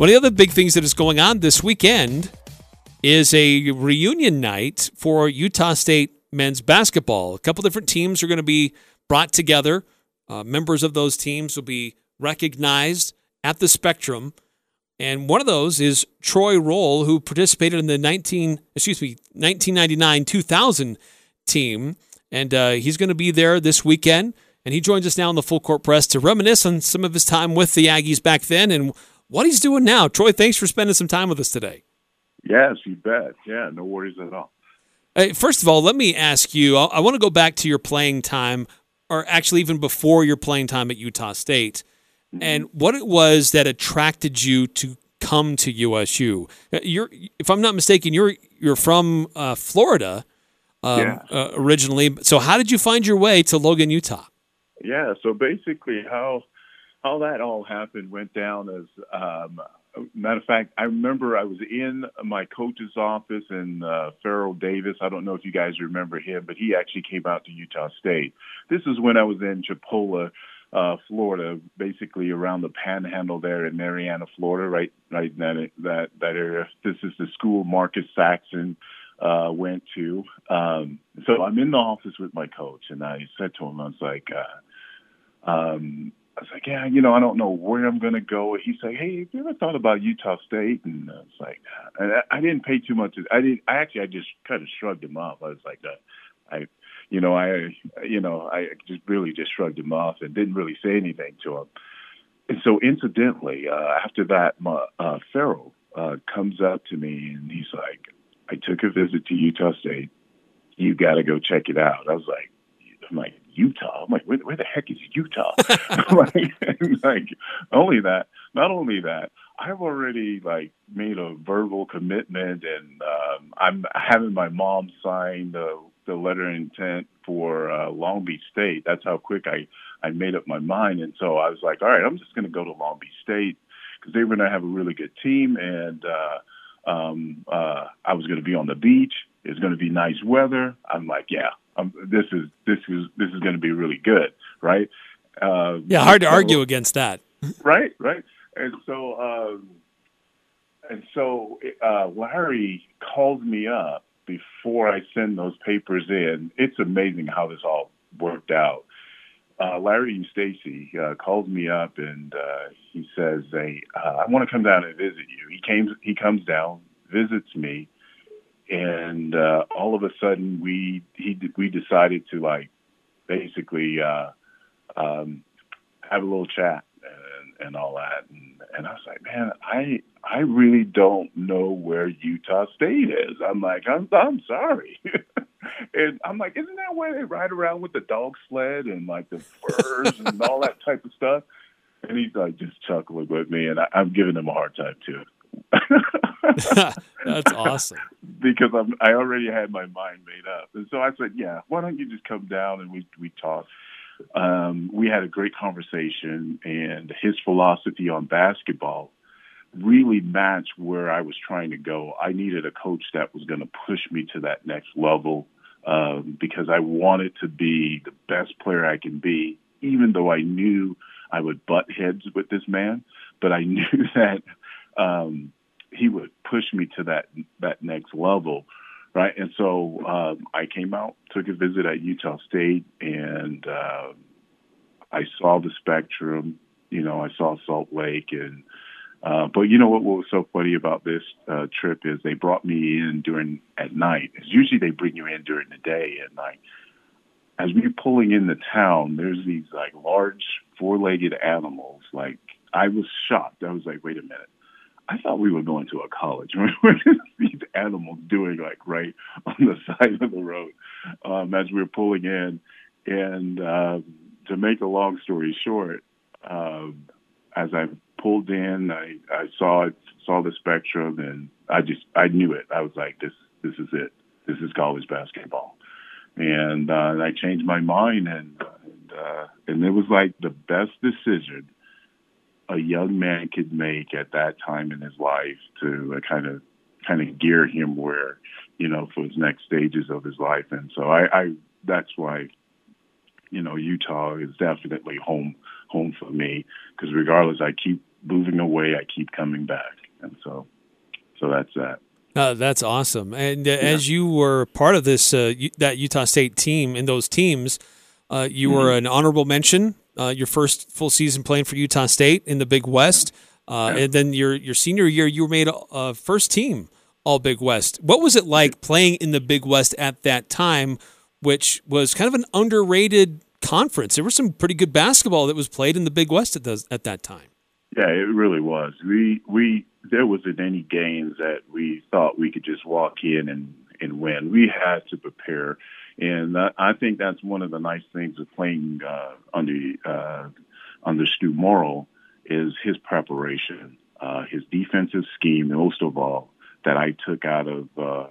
One of the other big things that is going on this weekend is a reunion night for Utah State men's basketball. A couple different teams are going to be brought together. Uh, members of those teams will be recognized at the Spectrum. And one of those is Troy Rolle, who participated in the 19, excuse me, 1999 2000 team. And uh, he's going to be there this weekend. And he joins us now in the full court press to reminisce on some of his time with the Aggies back then and what he's doing now. Troy, thanks for spending some time with us today. Yes, you bet. Yeah, no worries at all. Hey, first of all, let me ask you I, I want to go back to your playing time, or actually even before your playing time at Utah State, mm-hmm. and what it was that attracted you to come to USU. Uh, you're, if I'm not mistaken, you're you're from uh, Florida um, yeah. uh, originally. So how did you find your way to Logan, Utah? Yeah. So basically, how how that all happened went down as um, matter of fact, I remember I was in my coach's office and uh, Farrell Davis. I don't know if you guys remember him, but he actually came out to Utah State. This is when I was in Chipola, uh, Florida, basically around the Panhandle there in Marianna, Florida, right, right in that that that area. This is the school Marcus Saxon uh, went to. Um, so I'm in the office with my coach, and I said to him, I was like. Uh, um, I was like, yeah, you know, I don't know where I'm going to go. He's like, hey, have you ever thought about Utah State? And I was like, and I, I didn't pay too much. I didn't. I actually, I just kind of shrugged him off. I was like, uh, I, you know, I, you know, I just really just shrugged him off and didn't really say anything to him. And so, incidentally, uh, after that, my, uh, Farrell uh, comes up to me and he's like, I took a visit to Utah State. You got to go check it out. I was like, I'm like, Utah. I'm like, where, where the heck is Utah? like, like, only that, not only that, I've already like made a verbal commitment, and um, I'm having my mom sign the the letter of intent for uh, Long Beach State. That's how quick I I made up my mind, and so I was like, all right, I'm just going to go to Long Beach State because they were going to have a really good team, and uh, um, uh, I was going to be on the beach. It's going to be nice weather. I'm like, yeah, um, this is this is this is going to be really good, right? Uh, yeah, hard to so, argue against that. right, right. And so, um, and so uh, Larry called me up before I send those papers in. It's amazing how this all worked out. Uh, Larry Eustachy uh, calls me up and uh, he says, "Hey, uh, I want to come down and visit you." He came. He comes down, visits me, and uh, all of a sudden we he we decided to like basically uh, um, have a little chat and, and all that. And, and I was like man I I really don't know where Utah State is. I'm like I'm I'm sorry. And I'm like isn't that where they ride around with the dog sled and like the furs and all that type of stuff? And he's like just chuckling with me and I, I'm giving him a hard time too That's awesome. because I'm, I already had my mind made up, and so I said, "Yeah, why don't you just come down and we we talk." Um, we had a great conversation, and his philosophy on basketball really matched where I was trying to go. I needed a coach that was going to push me to that next level um, because I wanted to be the best player I can be, even though I knew I would butt heads with this man. But I knew that um, he would push me to that that next level, right? And so um, I came out, took a visit at Utah State, and uh, I saw the spectrum. You know, I saw Salt Lake, and uh, but you know what, what was so funny about this uh, trip is they brought me in during at night. It's usually they bring you in during the day at night. As we were pulling in the town, there's these like large four-legged animals. Like I was shocked. I was like, wait a minute I thought we were going to a college. These animals doing like right on the side of the road um, as we were pulling in? And uh, to make a long story short, uh, as I pulled in, I, I saw it, saw the spectrum, and I just I knew it. I was like, this this is it. This is college basketball. And, uh, and I changed my mind, and and, uh, and it was like the best decision a young man could make at that time in his life to uh, kind of kind of gear him where you know for his next stages of his life and so I, I that's why you know Utah is definitely home home for me because regardless I keep moving away, I keep coming back, and so so that's that. Uh, that's awesome. And uh, yeah. as you were part of this uh, that Utah State team in those teams, uh, you mm-hmm. were an honorable mention. Uh, your first full season playing for Utah State in the Big West, uh, and then your your senior year, you were made a first team All Big West. What was it like playing in the Big West at that time, which was kind of an underrated conference? There was some pretty good basketball that was played in the Big West at, the, at that time. Yeah, it really was. We we there wasn't any games that we thought we could just walk in and and win. We had to prepare, and uh, I think that's one of the nice things of playing uh, under uh, under Stew Morrill is his preparation, uh, his defensive scheme, most of all that I took out of uh,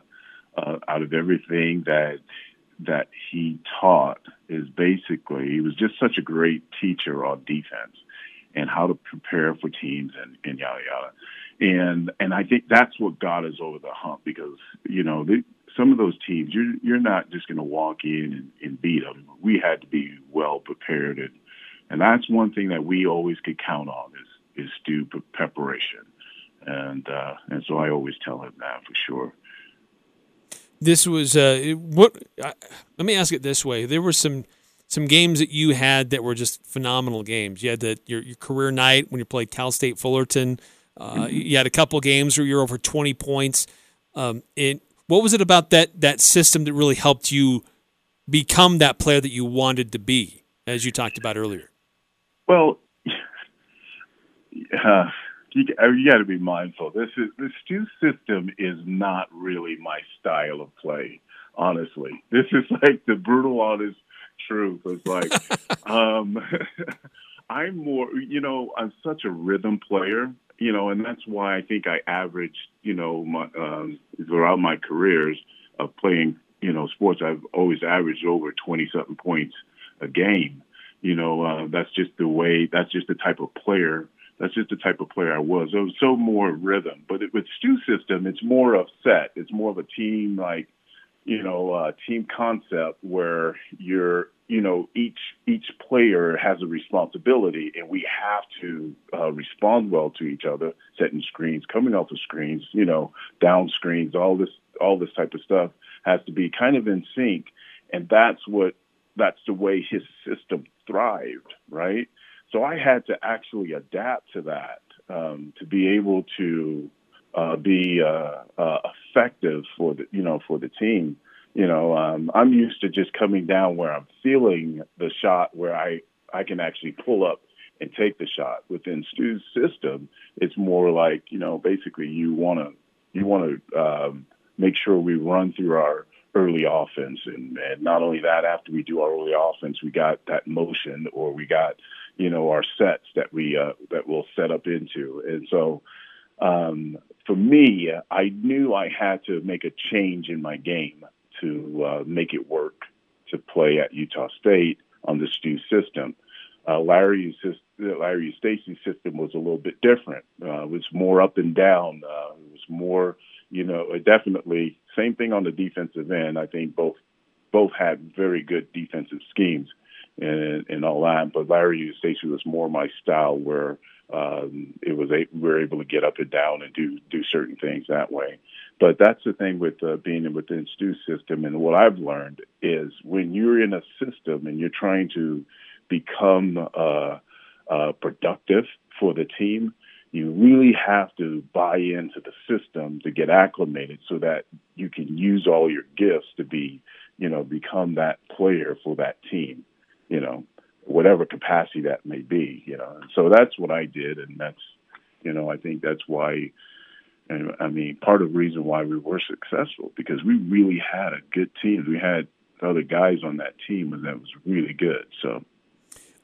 uh, out of everything that that he taught is basically he was just such a great teacher on defense and how to prepare for teams and, and yada yada. And and I think that's what got us over the hump because you know the, some of those teams you're you're not just going to walk in and, and beat them. We had to be well prepared and and that's one thing that we always could count on is is due preparation. And uh, and so I always tell him that for sure. This was uh, what. Uh, let me ask it this way: There were some some games that you had that were just phenomenal games. You had the, your, your career night when you played Cal State Fullerton. Uh, mm-hmm. You had a couple games where you're over 20 points. Um, it, what was it about that that system that really helped you become that player that you wanted to be, as you talked about earlier? Well, uh, you, you got to be mindful. This is the Stew system is not really my style of play. Honestly, this is like the brutal, honest truth. It's like, um, I'm more, you know, I'm such a rhythm player, you know, and that's why I think I averaged, you know, my, um, throughout my careers of playing, you know, sports, I've always averaged over 20 something points a game. You know, uh, that's just the way, that's just the type of player that's just the type of player I was. It was so more rhythm. But it, with Stew System, it's more of set. It's more of a team like, you know, uh, team concept where you're you know each each player has a responsibility and we have to uh, respond well to each other setting screens coming off of screens you know down screens all this all this type of stuff has to be kind of in sync and that's what that's the way his system thrived right? So i had to actually adapt to that um, to be able to uh, be uh, uh effective for the you know for the team you know, um, I'm used to just coming down where I'm feeling the shot, where I I can actually pull up and take the shot. Within Stew's system, it's more like you know, basically you want to you want to um, make sure we run through our early offense, and, and not only that, after we do our early offense, we got that motion or we got you know our sets that we uh, that we'll set up into, and so. Um, for me, I knew I had to make a change in my game to uh, make it work to play at Utah State on the Stew system. Uh, Larry Larry Eustachy's system was a little bit different. Uh, it was more up and down. Uh, it was more, you know, definitely same thing on the defensive end. I think both both had very good defensive schemes and, and all that. But Larry Eustachy was more my style, where um, it was a, we were able to get up and down and do do certain things that way. But that's the thing with uh, being within the system, and what I've learned is when you're in a system and you're trying to become uh, uh, productive for the team, you really have to buy into the system to get acclimated, so that you can use all your gifts to be, you know, become that player for that team, you know, whatever capacity that may be, you know. And so that's what I did, and that's, you know, I think that's why and I mean, part of the reason why we were successful because we really had a good team. We had other guys on that team and that was really good. So,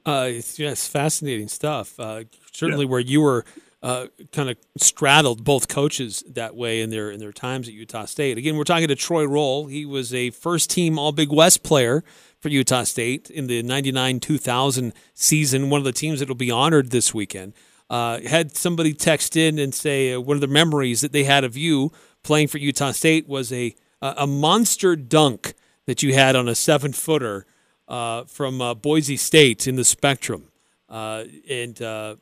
uh, it's, yes, fascinating stuff. Uh, certainly, yeah. where you were uh, kind of straddled both coaches that way in their in their times at Utah State. Again, we're talking to Troy Rolle. He was a first team All Big West player for Utah State in the 99 2000 season, one of the teams that will be honored this weekend uh, had somebody text in and say uh, one of the memories that they had of you playing for Utah State was a a monster dunk that you had on a seven footer uh, from uh, Boise State in the Spectrum, uh, and do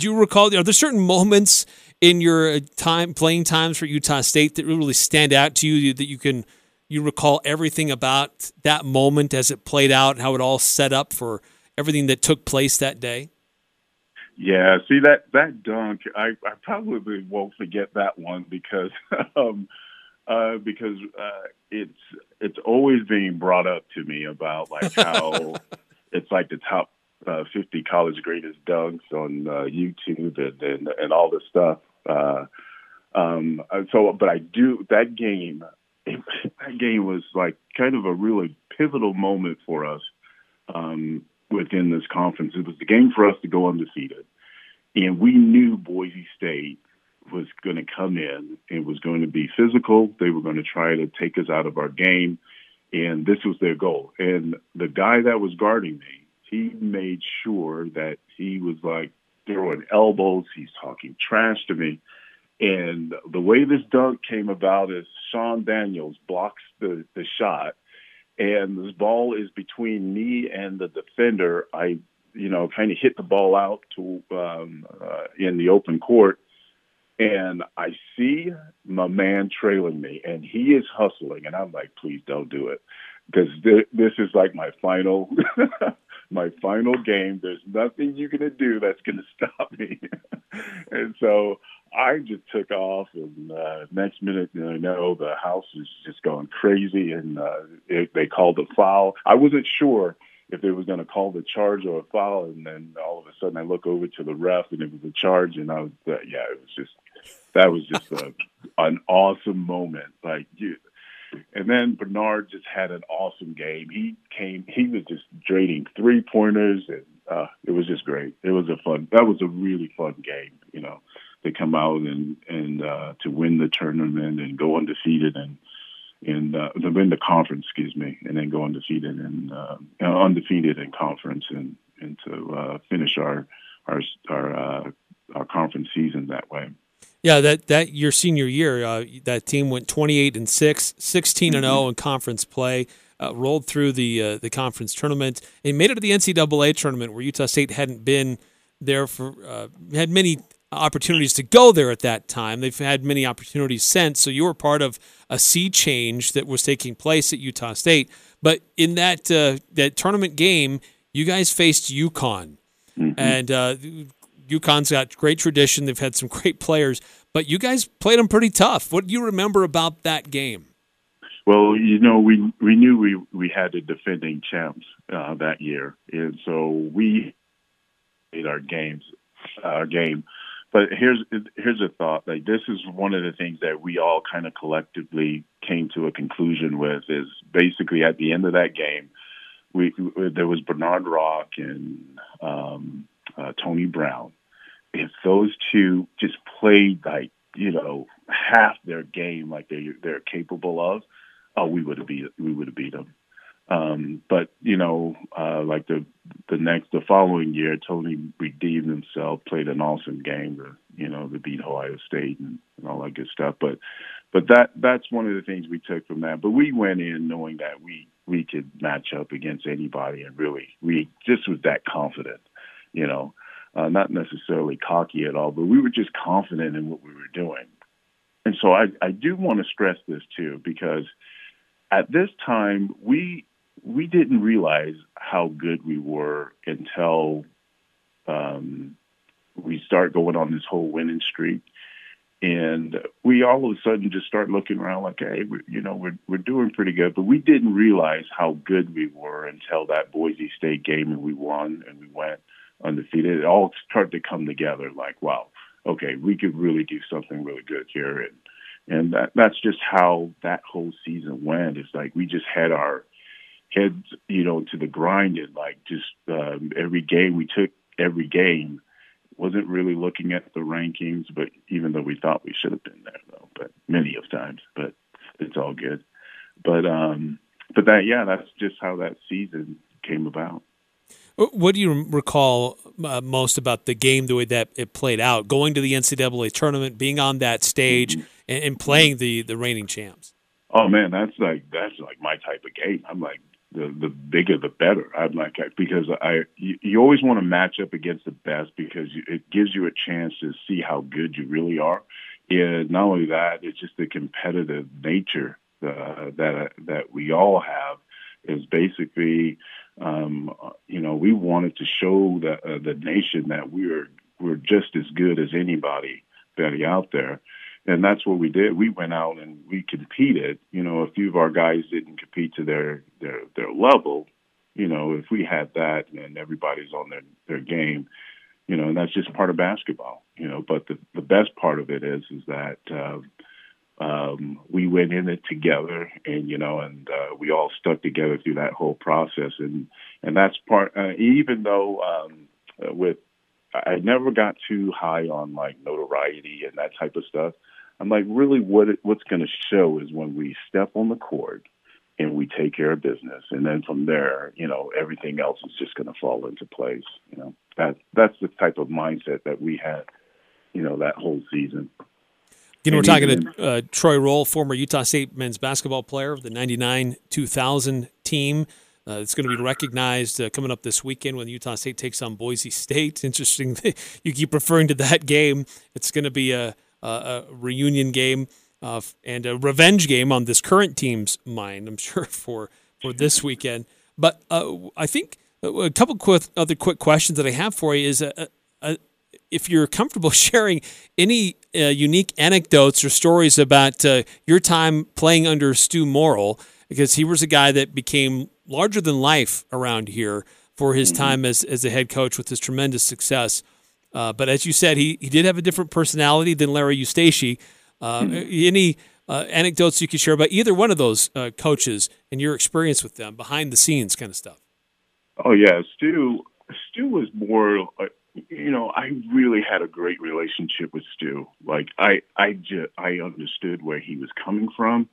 you recall? Are there certain moments in your time playing times for Utah State that really stand out to you that you can you recall everything about that moment as it played out, how it all set up for everything that took place that day? Yeah, see that that dunk, I, I probably won't forget that one because um, uh, because uh, it's it's always being brought up to me about like how it's like the top uh, 50 college greatest dunks on uh, YouTube and, and and all this stuff. Uh, um, so, but I do that game. that game was like kind of a really pivotal moment for us um, within this conference. It was the game for us to go undefeated, and we knew Boise State was going to come in and was going to be physical. They were going to try to take us out of our game, and this was their goal. And the guy that was guarding me, he made sure that he was like throwing elbows. He's talking trash to me. And the way this dunk came about is Shawn Daniels blocks the, the shot, and this ball is between me and the defender. I, you know, kind of hit the ball out to um, uh, in the open court, and I see my man trailing me, and he is hustling, and I'm like, please don't do it, because th- this is like my final, my final game. There's nothing you're gonna do that's gonna stop me, and so I just took off, and uh, next minute, you know, the house is just going crazy, and uh, it, they called a foul. I wasn't sure if they was going to call the charge or a foul, and then all of a sudden I look over to the ref, and it was a charge, and I was, uh, yeah, it was just that was just a, an awesome moment. Like you, and then Bernard just had an awesome game. He came, he was just draining three pointers, and uh, it was just great. It was a fun. That was a really fun game. You know, to come out and and uh, to win the tournament and go undefeated and and uh, to win the conference, excuse me, and then go undefeated and uh, undefeated in conference and and to uh, finish our our our uh, our conference season that way. Yeah, that that your senior year, uh, that team went 28 and 6, 16 and 0 mm-hmm. in conference play. Uh, rolled through the uh, the conference tournament and made it to the NCAA tournament, where Utah State hadn't been there for uh, had many opportunities to go there at that time. They've had many opportunities since. So you were part of a sea change that was taking place at Utah State. But in that uh, that tournament game, you guys faced UConn, mm-hmm. and uh, UConn's got great tradition. They've had some great players, but you guys played them pretty tough. What do you remember about that game? Well, you know, we we knew we we had the defending champs uh, that year, and so we played our games, our game. But here's here's a thought. Like this is one of the things that we all kind of collectively came to a conclusion with is basically at the end of that game, we there was Bernard Rock and um, uh, Tony Brown, if those two just played like you know half their game like they they're capable of, oh, we would have beat we would have beat them. Um, but you know, uh, like the the next the following year, Tony redeemed himself, played an awesome game to you know to beat Ohio State and, and all that good stuff. But but that that's one of the things we took from that. But we went in knowing that we we could match up against anybody, and really we just was that confident you know, uh, not necessarily cocky at all, but we were just confident in what we were doing. And so I, I do want to stress this too, because at this time we we didn't realize how good we were until um, we start going on this whole winning streak. And we all of a sudden just start looking around like, hey, we, you know, we're we're doing pretty good. But we didn't realize how good we were until that Boise State game, and we won, and we went undefeated. It all started to come together like, wow, okay, we could really do something really good here. And and that that's just how that whole season went. It's like we just had our heads, you know, to the grind and like just um, every game we took every game wasn't really looking at the rankings, but even though we thought we should have been there though, but many of times, but it's all good. But um but that yeah, that's just how that season came about. What do you recall uh, most about the game, the way that it played out, going to the NCAA tournament, being on that stage, mm-hmm. and, and, playing the the reigning champs? Oh man, that's like that's like my type of game. I'm like the the bigger the better. I'm like because I you, you always want to match up against the best because you, it gives you a chance to see how good you really are. And not only that, it's just the competitive nature uh, that that we all have is basically, um, you know, we wanted to show the uh, the nation that we're we're just as good as anybody that out there and that's what we did. We went out and we competed. You know, a few of our guys didn't compete to their their their level. You know, if we had that and everybody's on their their game, you know, and that's just part of basketball. You know, but the the best part of it is is that uh, um, we went in it together, and you know, and uh, we all stuck together through that whole process, and and that's part. Uh, even though um, with I never got too high on like notoriety and that type of stuff. I'm like, really, what it, what's going to show is when we step on the court and we take care of business, and then from there, you know, everything else is just going to fall into place. You know, that that's the type of mindset that we had, you know, that whole season. You know, we're talking to uh, Troy Rolle, former Utah State men's basketball player of the 99 2000 team. Uh, it's going to be recognized uh, coming up this weekend when Utah State takes on Boise State. Interesting, you keep referring to that game. It's going to be a a reunion game uh, and a revenge game on this current team's mind. I'm sure for for this weekend. But uh, I think a couple quick, other quick questions that I have for you is uh, uh, if you're comfortable sharing any uh, unique anecdotes or stories about uh, your time playing under Stew Morrill, because he was a guy that became larger than life around here for his mm-hmm. time as, as a head coach with his tremendous success. Uh, but as you said, he, he did have a different personality than Larry Eustachy. Uh, mm-hmm. Any uh, anecdotes you could share about either one of those uh, coaches and your experience with them, behind the scenes kind of stuff? Oh yeah, Stu. Stew was more. you know, I really had a great relationship with Stew. Like I, I just, I understood where he was coming from.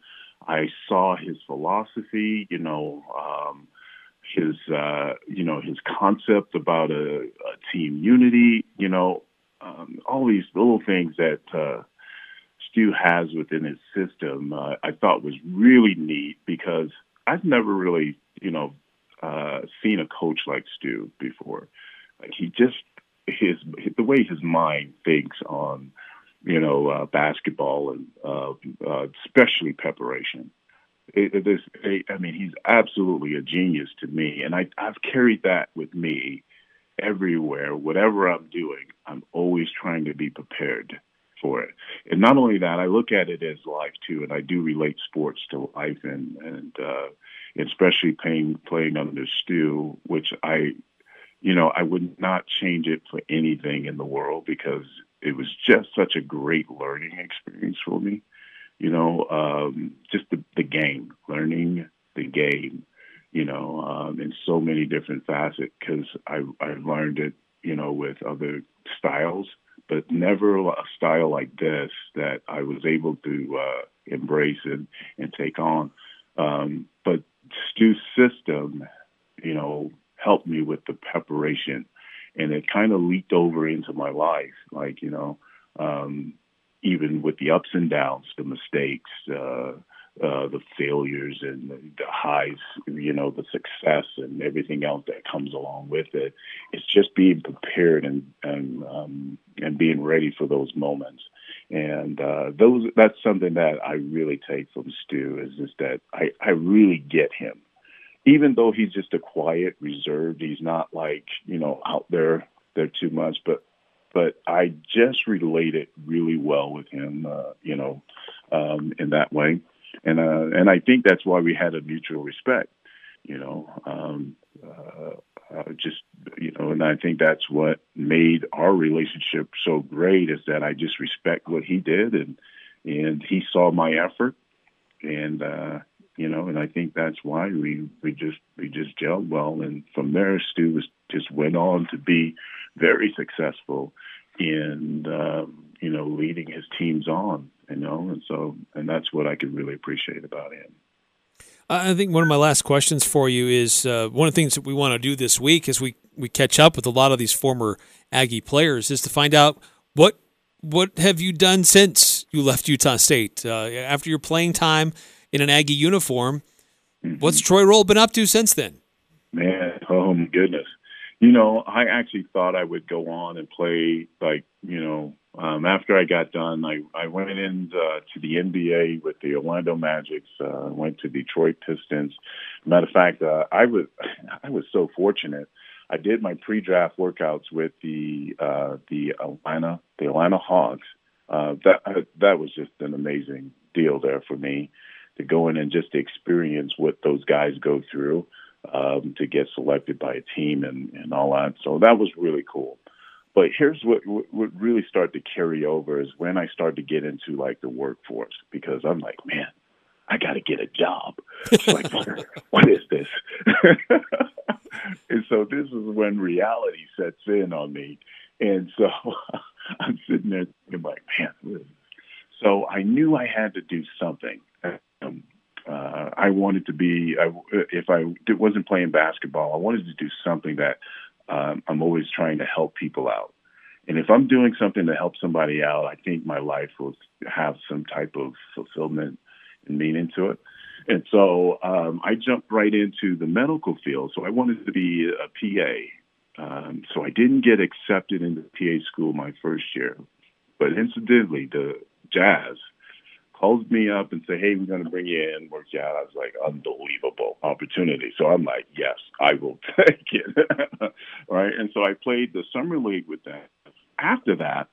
I saw his philosophy. You know. Um, his uh, you know his concept about a, a team unity, you know, um, all these little things that uh, Stew has within his system, uh, I thought was really neat because I've never really you know uh, seen a coach like Stew before. Like he just his the way his mind thinks on you know uh, basketball and uh, uh, especially preparation it, it I mean, he's absolutely a genius to me, and I, I've carried that with me everywhere. Whatever I'm doing, I'm always trying to be prepared for it. And not only that, I look at it as life too, and I do relate sports to life, and and uh, especially playing playing under Stew, which I, you know, I would not change it for anything in the world because it was just such a great learning experience for me you know, um, just the, the game, learning the game, you know, um, in so many different facets because I, I learned it, you know, with other styles, but never a style like this that I was able to uh, embrace and, and take on. Um, but Stew's system, you know, helped me with the preparation and it kind of leaked over into my life. Like, you know, um, even with the ups and downs, the mistakes, uh, uh, the failures and the highs, you know, the success and everything else that comes along with it. It's just being prepared and and um, and being ready for those moments. And uh, those that's something that I really take from Stew is just that I I really get him, even though he's just a quiet, reserved. He's not like you know out there there too much, but but I just related really well with him, uh, you know, um, in that way, and uh, and I think that's why we had a mutual respect, you know, um, uh, uh, just you know, and I think that's what made our relationship so great is that I just respect what he did, and and he saw my effort, and uh, you know, and I think that's why we we just we just gelled well, and from there, Stew was just went on to be very successful in um, you know leading his teams on. You know, and so and that's what I could really appreciate about him. I think one of my last questions for you is uh, one of the things that we want to do this week as we, we catch up with a lot of these former Aggie players is to find out what what have you done since you left Utah State uh, after your playing time in an Aggie uniform. Mm-hmm. What's Troy Rolle been up to since then? Man. You know, I actually thought I would go on and play like, you know, um, after I got done, I, I went in uh, to the NBA with the Orlando Magic. Uh, went to Detroit Pistons. Matter of fact, uh, I was I was so fortunate. I did my pre-draft workouts with the uh, the Atlanta the Atlanta Hawks. Uh, that uh, that was just an amazing deal there for me to go in and just experience what those guys go through um, to get selected by a team and, and all that. So that was really cool. But here's what what really started to carry over is when I started to get into like the workforce because I'm like, man, I got to get a job. like, what is this? and so this is when reality sets in on me, and so I'm sitting there thinking like, man. So I knew I had to do something. Uh, I wanted to be, I, if I wasn't playing basketball, I wanted to do something that um, I'm always trying to help people out. And if I'm doing something to help somebody out, I think my life will have some type of fulfillment and meaning to it. And so um, I jumped right into the medical field. So I wanted to be a PA. Um, so I didn't get accepted into PA school my first year. But incidentally, the Jazz calls me up and say, "Hey, we're going to bring you in, work you out." I was like, "Unbelievable opportunity!" So I'm like, "Yes, I will take it." right, and so I played the summer league with them. After that,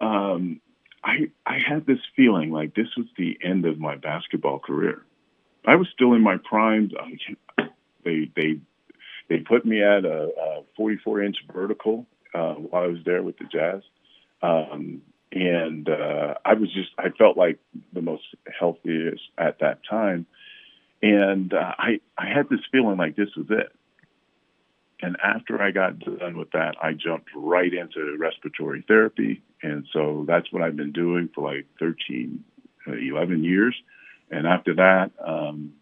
um, I I had this feeling like this was the end of my basketball career. I was still in my prime. They they they put me at a, a 44 inch vertical uh, while I was there with the Jazz. Um, and uh, I was just I felt like the most healthiest at that time, and uh, I I had this feeling like this was it. And after I got done with that, I jumped right into respiratory therapy, and so that's what I've been doing for like 13, uh, 11 years. And after that, um,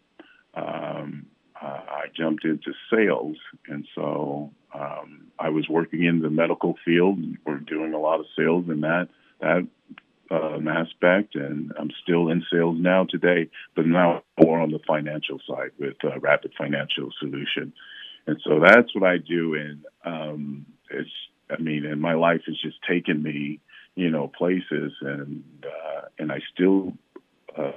um, uh, I jumped into sales, and so um, I was working in the medical field. We're doing a lot of sales in that that um, aspect, and I'm still in sales now today, but now more on the financial side with uh, Rapid Financial Solution, and so that's what I do. And um, it's, I mean, and my life has just taken me, you know, places, and uh, and I still uh,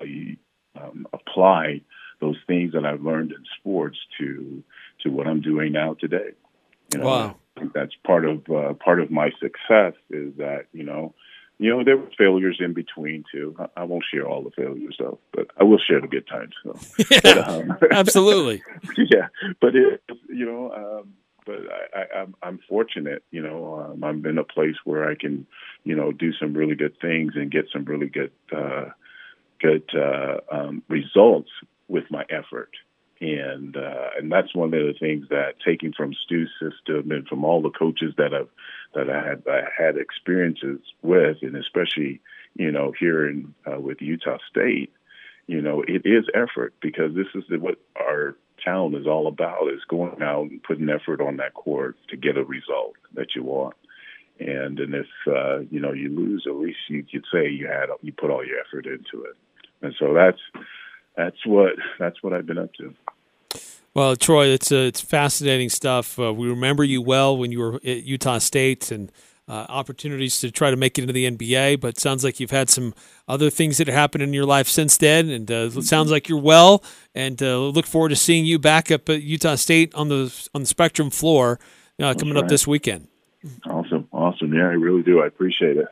um, apply those things that I've learned in sports to to what I'm doing now today. You know, wow. I think that's part of uh, part of my success is that you know you know, there were failures in between too. I, won't share all the failures though, but I will share the good times. So. yeah, but, um, absolutely. yeah, but it, you know, um, but I, I, I'm, I'm fortunate. You know, um, I'm in a place where I can, you know, do some really good things and get some really good, uh, good uh, um, results with my effort and uh, and that's one of the things that taking from Stew's system and from all the coaches that I've that I had I had experiences with, and especially you know here in uh, with Utah State, you know it is effort because this is what our town is all about is going out and putting effort on that court to get a result that you want. And and if uh, you know you lose, at least you could say you had you put all your effort into it. And so that's that's what that's what I've been up to. Well, Troy, it's uh, it's fascinating stuff. Uh, we remember you well when you were at Utah State and uh, opportunities to try to make it into the NBA. But it sounds like you've had some other things that have happened in your life since then, and uh, it sounds like you're well. And uh, look forward to seeing you back up at Utah State on the on the Spectrum floor uh, coming right. up this weekend. Awesome, awesome. Yeah, I really do. I appreciate it.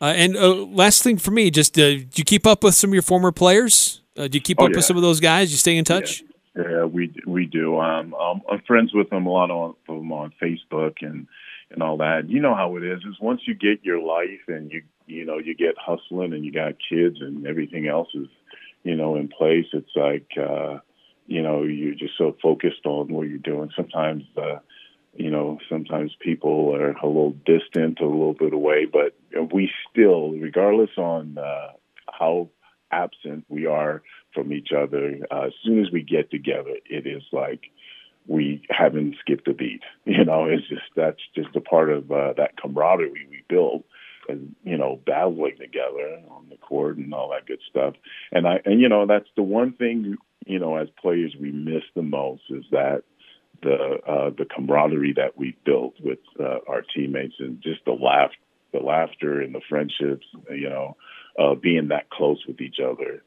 and last thing for me, just do you keep up with some of your former players? do you keep oh, up yeah. with some of those guys? You stay in touch? Yeah. Yeah, we do. Um, um, I'm friends with them a lot on them on Facebook and and all that. You know how it is. Is once you get your life and you you know you get hustling and you got kids and everything else is you know in place. It's like uh, you know you're just so focused on what you're doing. Sometimes uh, you know sometimes people are a little distant, a little bit away, but we still, regardless on uh, how absent we are from each other. Uh, as soon as we get together, it is like we haven't skipped a beat. You know, it's just that's just a part of uh, that camaraderie we build, and you know, battling together on the court and all that good stuff. And I and you know, that's the one thing you know, as players, we miss the most is that the uh, the camaraderie that we built with uh, our teammates and just the laugh, the laughter and the friendships. You know, uh, being that close with each other.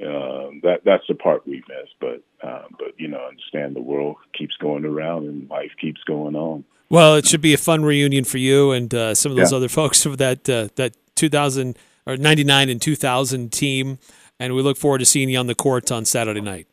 Um, that that's the part we miss. But um, but you know, understand the world keeps going around and life keeps going on. Well, it should be a fun reunion for you and uh, some of those yeah. other folks of that uh, that 2000 or 99 and 2000 team, and we look forward to seeing you on the court on Saturday night.